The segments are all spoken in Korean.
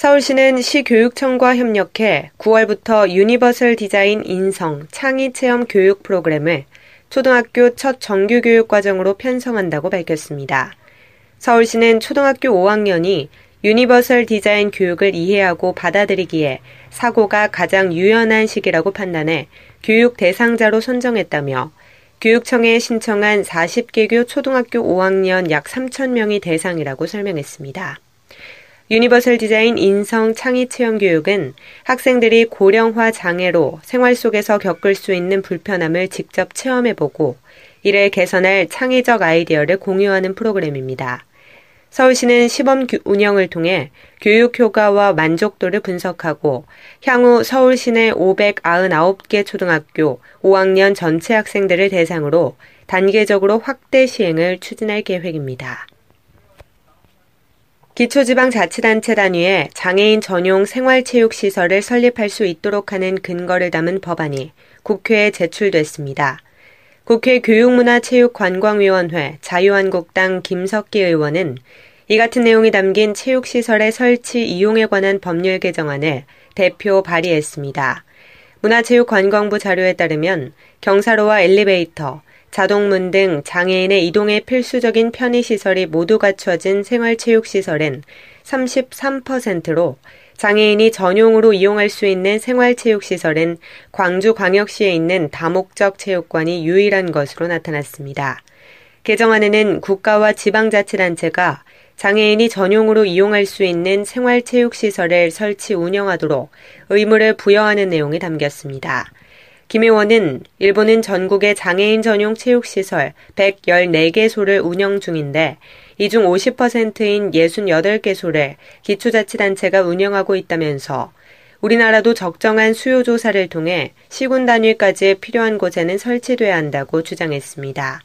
서울시는 시교육청과 협력해 9월부터 유니버설 디자인 인성 창의 체험 교육 프로그램을 초등학교 첫 정규 교육 과정으로 편성한다고 밝혔습니다. 서울시는 초등학교 5학년이 유니버설 디자인 교육을 이해하고 받아들이기에 사고가 가장 유연한 시기라고 판단해 교육 대상자로 선정했다며 교육청에 신청한 40개교 초등학교 5학년 약 3,000명이 대상이라고 설명했습니다. 유니버설 디자인 인성 창의 체험 교육은 학생들이 고령화 장애로 생활 속에서 겪을 수 있는 불편함을 직접 체험해보고 이를 개선할 창의적 아이디어를 공유하는 프로그램입니다. 서울시는 시범 운영을 통해 교육 효과와 만족도를 분석하고 향후 서울 시 내 599개 초등학교 5학년 전체 학생들을 대상으로 단계적으로 확대 시행을 추진할 계획입니다. 기초지방자치단체 단위에 장애인 전용 생활체육시설을 설립할 수 있도록 하는 근거를 담은 법안이 국회에 제출됐습니다. 국회 교육문화체육관광위원회 자유한국당 김석기 의원은 이 같은 내용이 담긴 체육시설의 설치 이용에 관한 법률 개정안을 대표 발의했습니다. 문화체육관광부 자료에 따르면 경사로와 엘리베이터, 자동문 등 장애인의 이동에 필수적인 편의시설이 모두 갖춰진 생활체육시설은 33%로 장애인이 전용으로 이용할 수 있는 생활체육시설은 광주광역시에 있는 다목적 체육관이 유일한 것으로 나타났습니다. 개정안에는 국가와 지방자치단체가 장애인이 전용으로 이용할 수 있는 생활체육시설을 설치 운영하도록 의무를 부여하는 내용이 담겼습니다. 김 의원은 일본은 전국의 장애인 전용 체육시설 114개소를 운영 중인데 이 중 50%인 68개소를 기초자치단체가 운영하고 있다면서 우리나라도 적정한 수요 조사를 통해 시군 단위까지 필요한 곳에는 설치돼야 한다고 주장했습니다.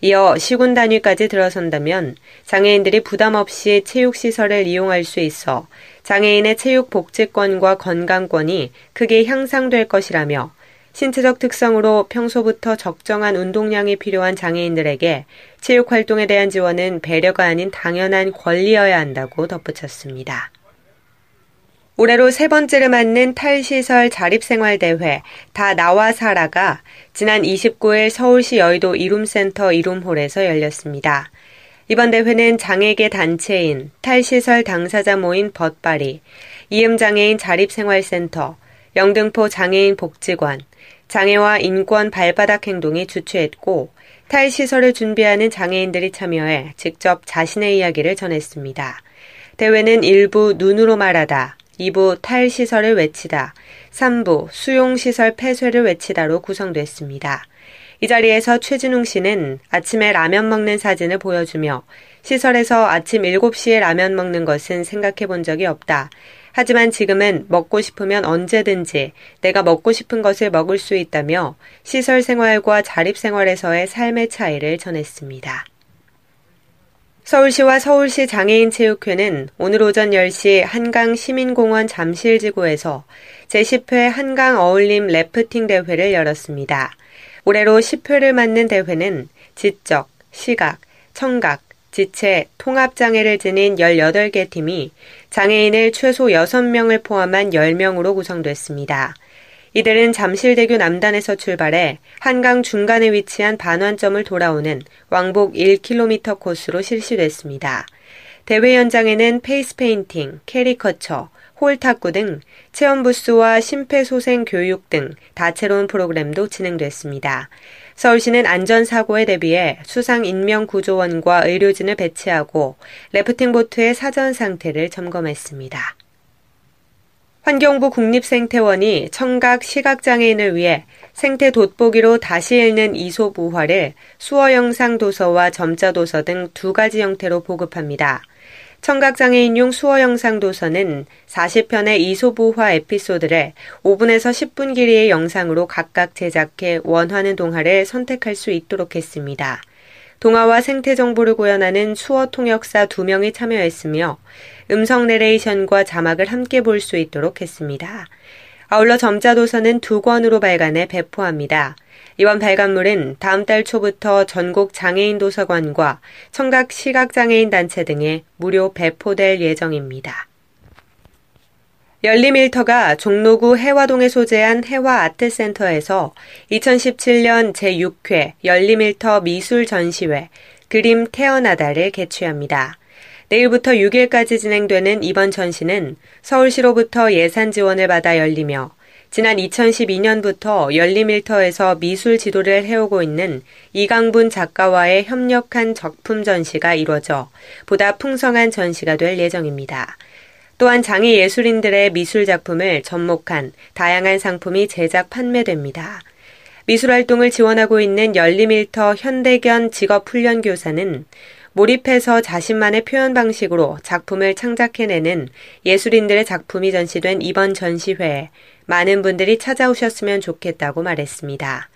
이어 시군 단위까지 들어선다면 장애인들이 부담 없이 체육 시설을 이용할 수 있어 장애인의 체육 복지권과 건강권이 크게 향상될 것이라며 신체적 특성으로 평소부터 적정한 운동량이 필요한 장애인들에게 체육 활동에 대한 지원은 배려가 아닌 당연한 권리여야 한다고 덧붙였습니다. 올해로 세 번째를 맞는 탈시설 자립생활대회 다 나와 살아가 지난 29일 서울시 여의도 이룸센터 이룸홀에서 열렸습니다. 이번 대회는 장애계 단체인 탈시설 당사자 모인 벗발이, 이음장애인 자립생활센터, 영등포 장애인 복지관, 장애와 인권 발바닥 행동이 주최했고 탈시설을 준비하는 장애인들이 참여해 직접 자신의 이야기를 전했습니다. 대회는 1부 눈으로 말하다, 2부 탈시설을 외치다, 3부 수용시설 폐쇄를 외치다로 구성됐습니다. 이 자리에서 최진웅 씨는 아침에 라면 먹는 사진을 보여주며 시설에서 아침 7시에 라면 먹는 것은 생각해 본 적이 없다. 하지만 지금은 먹고 싶으면 언제든지 내가 먹고 싶은 것을 먹을 수 있다며 시설 생활과 자립 생활에서의 삶의 차이를 전했습니다. 서울시와 서울시 장애인 체육회는 오늘 오전 10시 한강 시민공원 잠실지구에서 제10회 한강 어울림 래프팅 대회를 열었습니다. 올해로 10회를 맞는 대회는 지적, 시각, 청각, 지체, 통합장애를 지닌 18개 팀이 장애인을 최소 6명을 포함한 10명으로 구성됐습니다. 이들은 잠실대교 남단에서 출발해 한강 중간에 위치한 반환점을 돌아오는 왕복 1km 코스로 실시됐습니다. 대회 현장에는 페이스 페인팅, 캐리커처, 홀탁구 등 체험 부스와 심폐소생 교육 등 다채로운 프로그램도 진행됐습니다. 서울시는 안전사고에 대비해 수상인명구조원과 의료진을 배치하고 래프팅 보트의 사전 상태를 점검했습니다. 환경부 국립생태원이 청각 시각장애인을 위해 생태 돋보기로 다시 읽는 이솝 우화를 수어 영상 도서와 점자 도서 등 두 가지 형태로 보급합니다. 청각장애인용 수어 영상 도서는 40편의 이소부화 에피소드를 5분에서 10분 길이의 영상으로 각각 제작해 원하는 동화를 선택할 수 있도록 했습니다. 동화와 생태 정보를 구현하는 수어 통역사 2명이 참여했으며 음성 내레이션과 자막을 함께 볼 수 있도록 했습니다. 아울러 점자 도서는 두 권으로 발간해 배포합니다. 이번 발간물은 다음 달 초부터 전국 장애인 도서관과 청각 시각장애인 단체 등에 무료 배포될 예정입니다. 열림일터가 종로구 해화동에 소재한 해화 아트센터에서 2017년 제6회 열림일터 미술 전시회 그림 태어나다를 개최합니다. 내일부터 6일까지 진행되는 이번 전시는 서울시로부터 예산 지원을 받아 열리며 지난 2012년부터 열림일터에서 미술 지도를 해오고 있는 이강분 작가와의 협력한 작품 전시가 이루어져 보다 풍성한 전시가 될 예정입니다. 또한 장애 예술인들의 미술 작품을 접목한 다양한 상품이 제작 판매됩니다. 미술 활동을 지원하고 있는 열림일터 현대견 직업훈련교사는 몰입해서 자신만의 표현 방식으로 작품을 창작해내는 예술인들의 작품이 전시된 이번 전시회에 많은 분들이 찾아오셨으면 좋겠다고 말했습니다.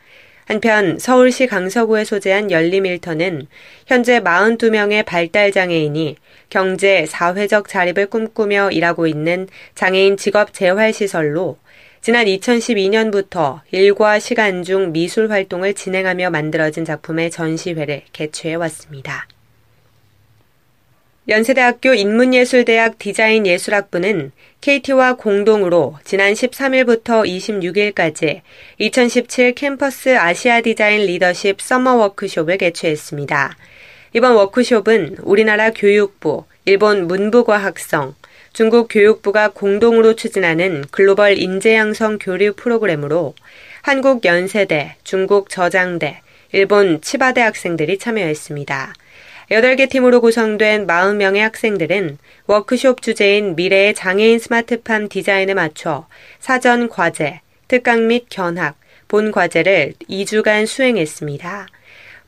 한편 서울시 강서구에 소재한 열림일터는 현재 42명의 발달장애인이 경제, 사회적 자립을 꿈꾸며 일하고 있는 장애인 직업 재활시설로 지난 2012년부터 일과 시간 중 미술 활동을 진행하며 만들어진 작품의 전시회를 개최해 왔습니다. 연세대학교 인문예술대학 디자인예술학부는 KT와 공동으로 지난 13일부터 26일까지 2017 캠퍼스 아시아 디자인 리더십 서머 워크숍을 개최했습니다. 이번 워크숍은 우리나라 교육부, 일본 문부과학성, 중국 교육부가 공동으로 추진하는 글로벌 인재양성 교류 프로그램으로 한국 연세대, 중국 저장대, 일본 치바대 학생들이 참여했습니다. 8개 팀으로 구성된 40명의 학생들은 워크숍 주제인 미래의 장애인 스마트팜 디자인에 맞춰 사전 과제, 특강 및 견학, 본 과제를 2주간 수행했습니다.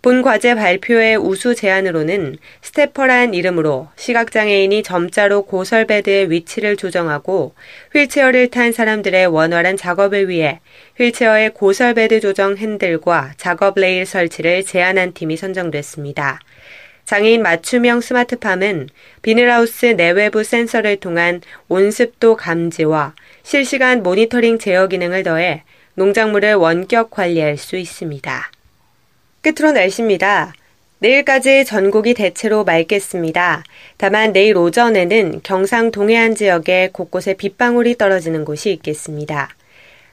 본 과제 발표의 우수 제안으로는 스태퍼란 이름으로 시각장애인이 점자로 고설베드의 위치를 조정하고 휠체어를 탄 사람들의 원활한 작업을 위해 휠체어의 고설베드 조정 핸들과 작업 레일 설치를 제안한 팀이 선정됐습니다. 장애인 맞춤형 스마트팜은 비닐하우스 내외부 센서를 통한 온습도 감지와 실시간 모니터링 제어 기능을 더해 농작물을 원격 관리할 수 있습니다. 끝으로 날씨입니다. 내일까지 전국이 대체로 맑겠습니다. 다만 내일 오전에는 경상 동해안 지역에 곳곳에 빗방울이 떨어지는 곳이 있겠습니다.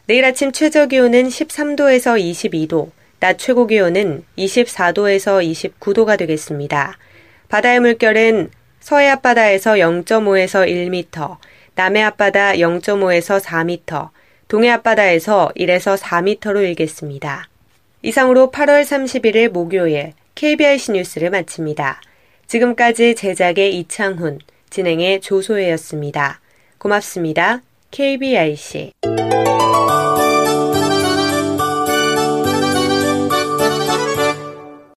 내일 아침 최저 기온은 13도에서 22도, 낮 최고 기온은 24도에서 29도가 되겠습니다. 바다의 물결은 서해 앞바다에서 0.5에서 1m, 남해 앞바다 0.5에서 4m, 동해 앞바다에서 1에서 4m로 일겠습니다. 이상으로 8월 31일 목요일 KBIC 뉴스를 마칩니다. 지금까지 제작의 이창훈, 진행의 조소혜였습니다. 고맙습니다. KBIC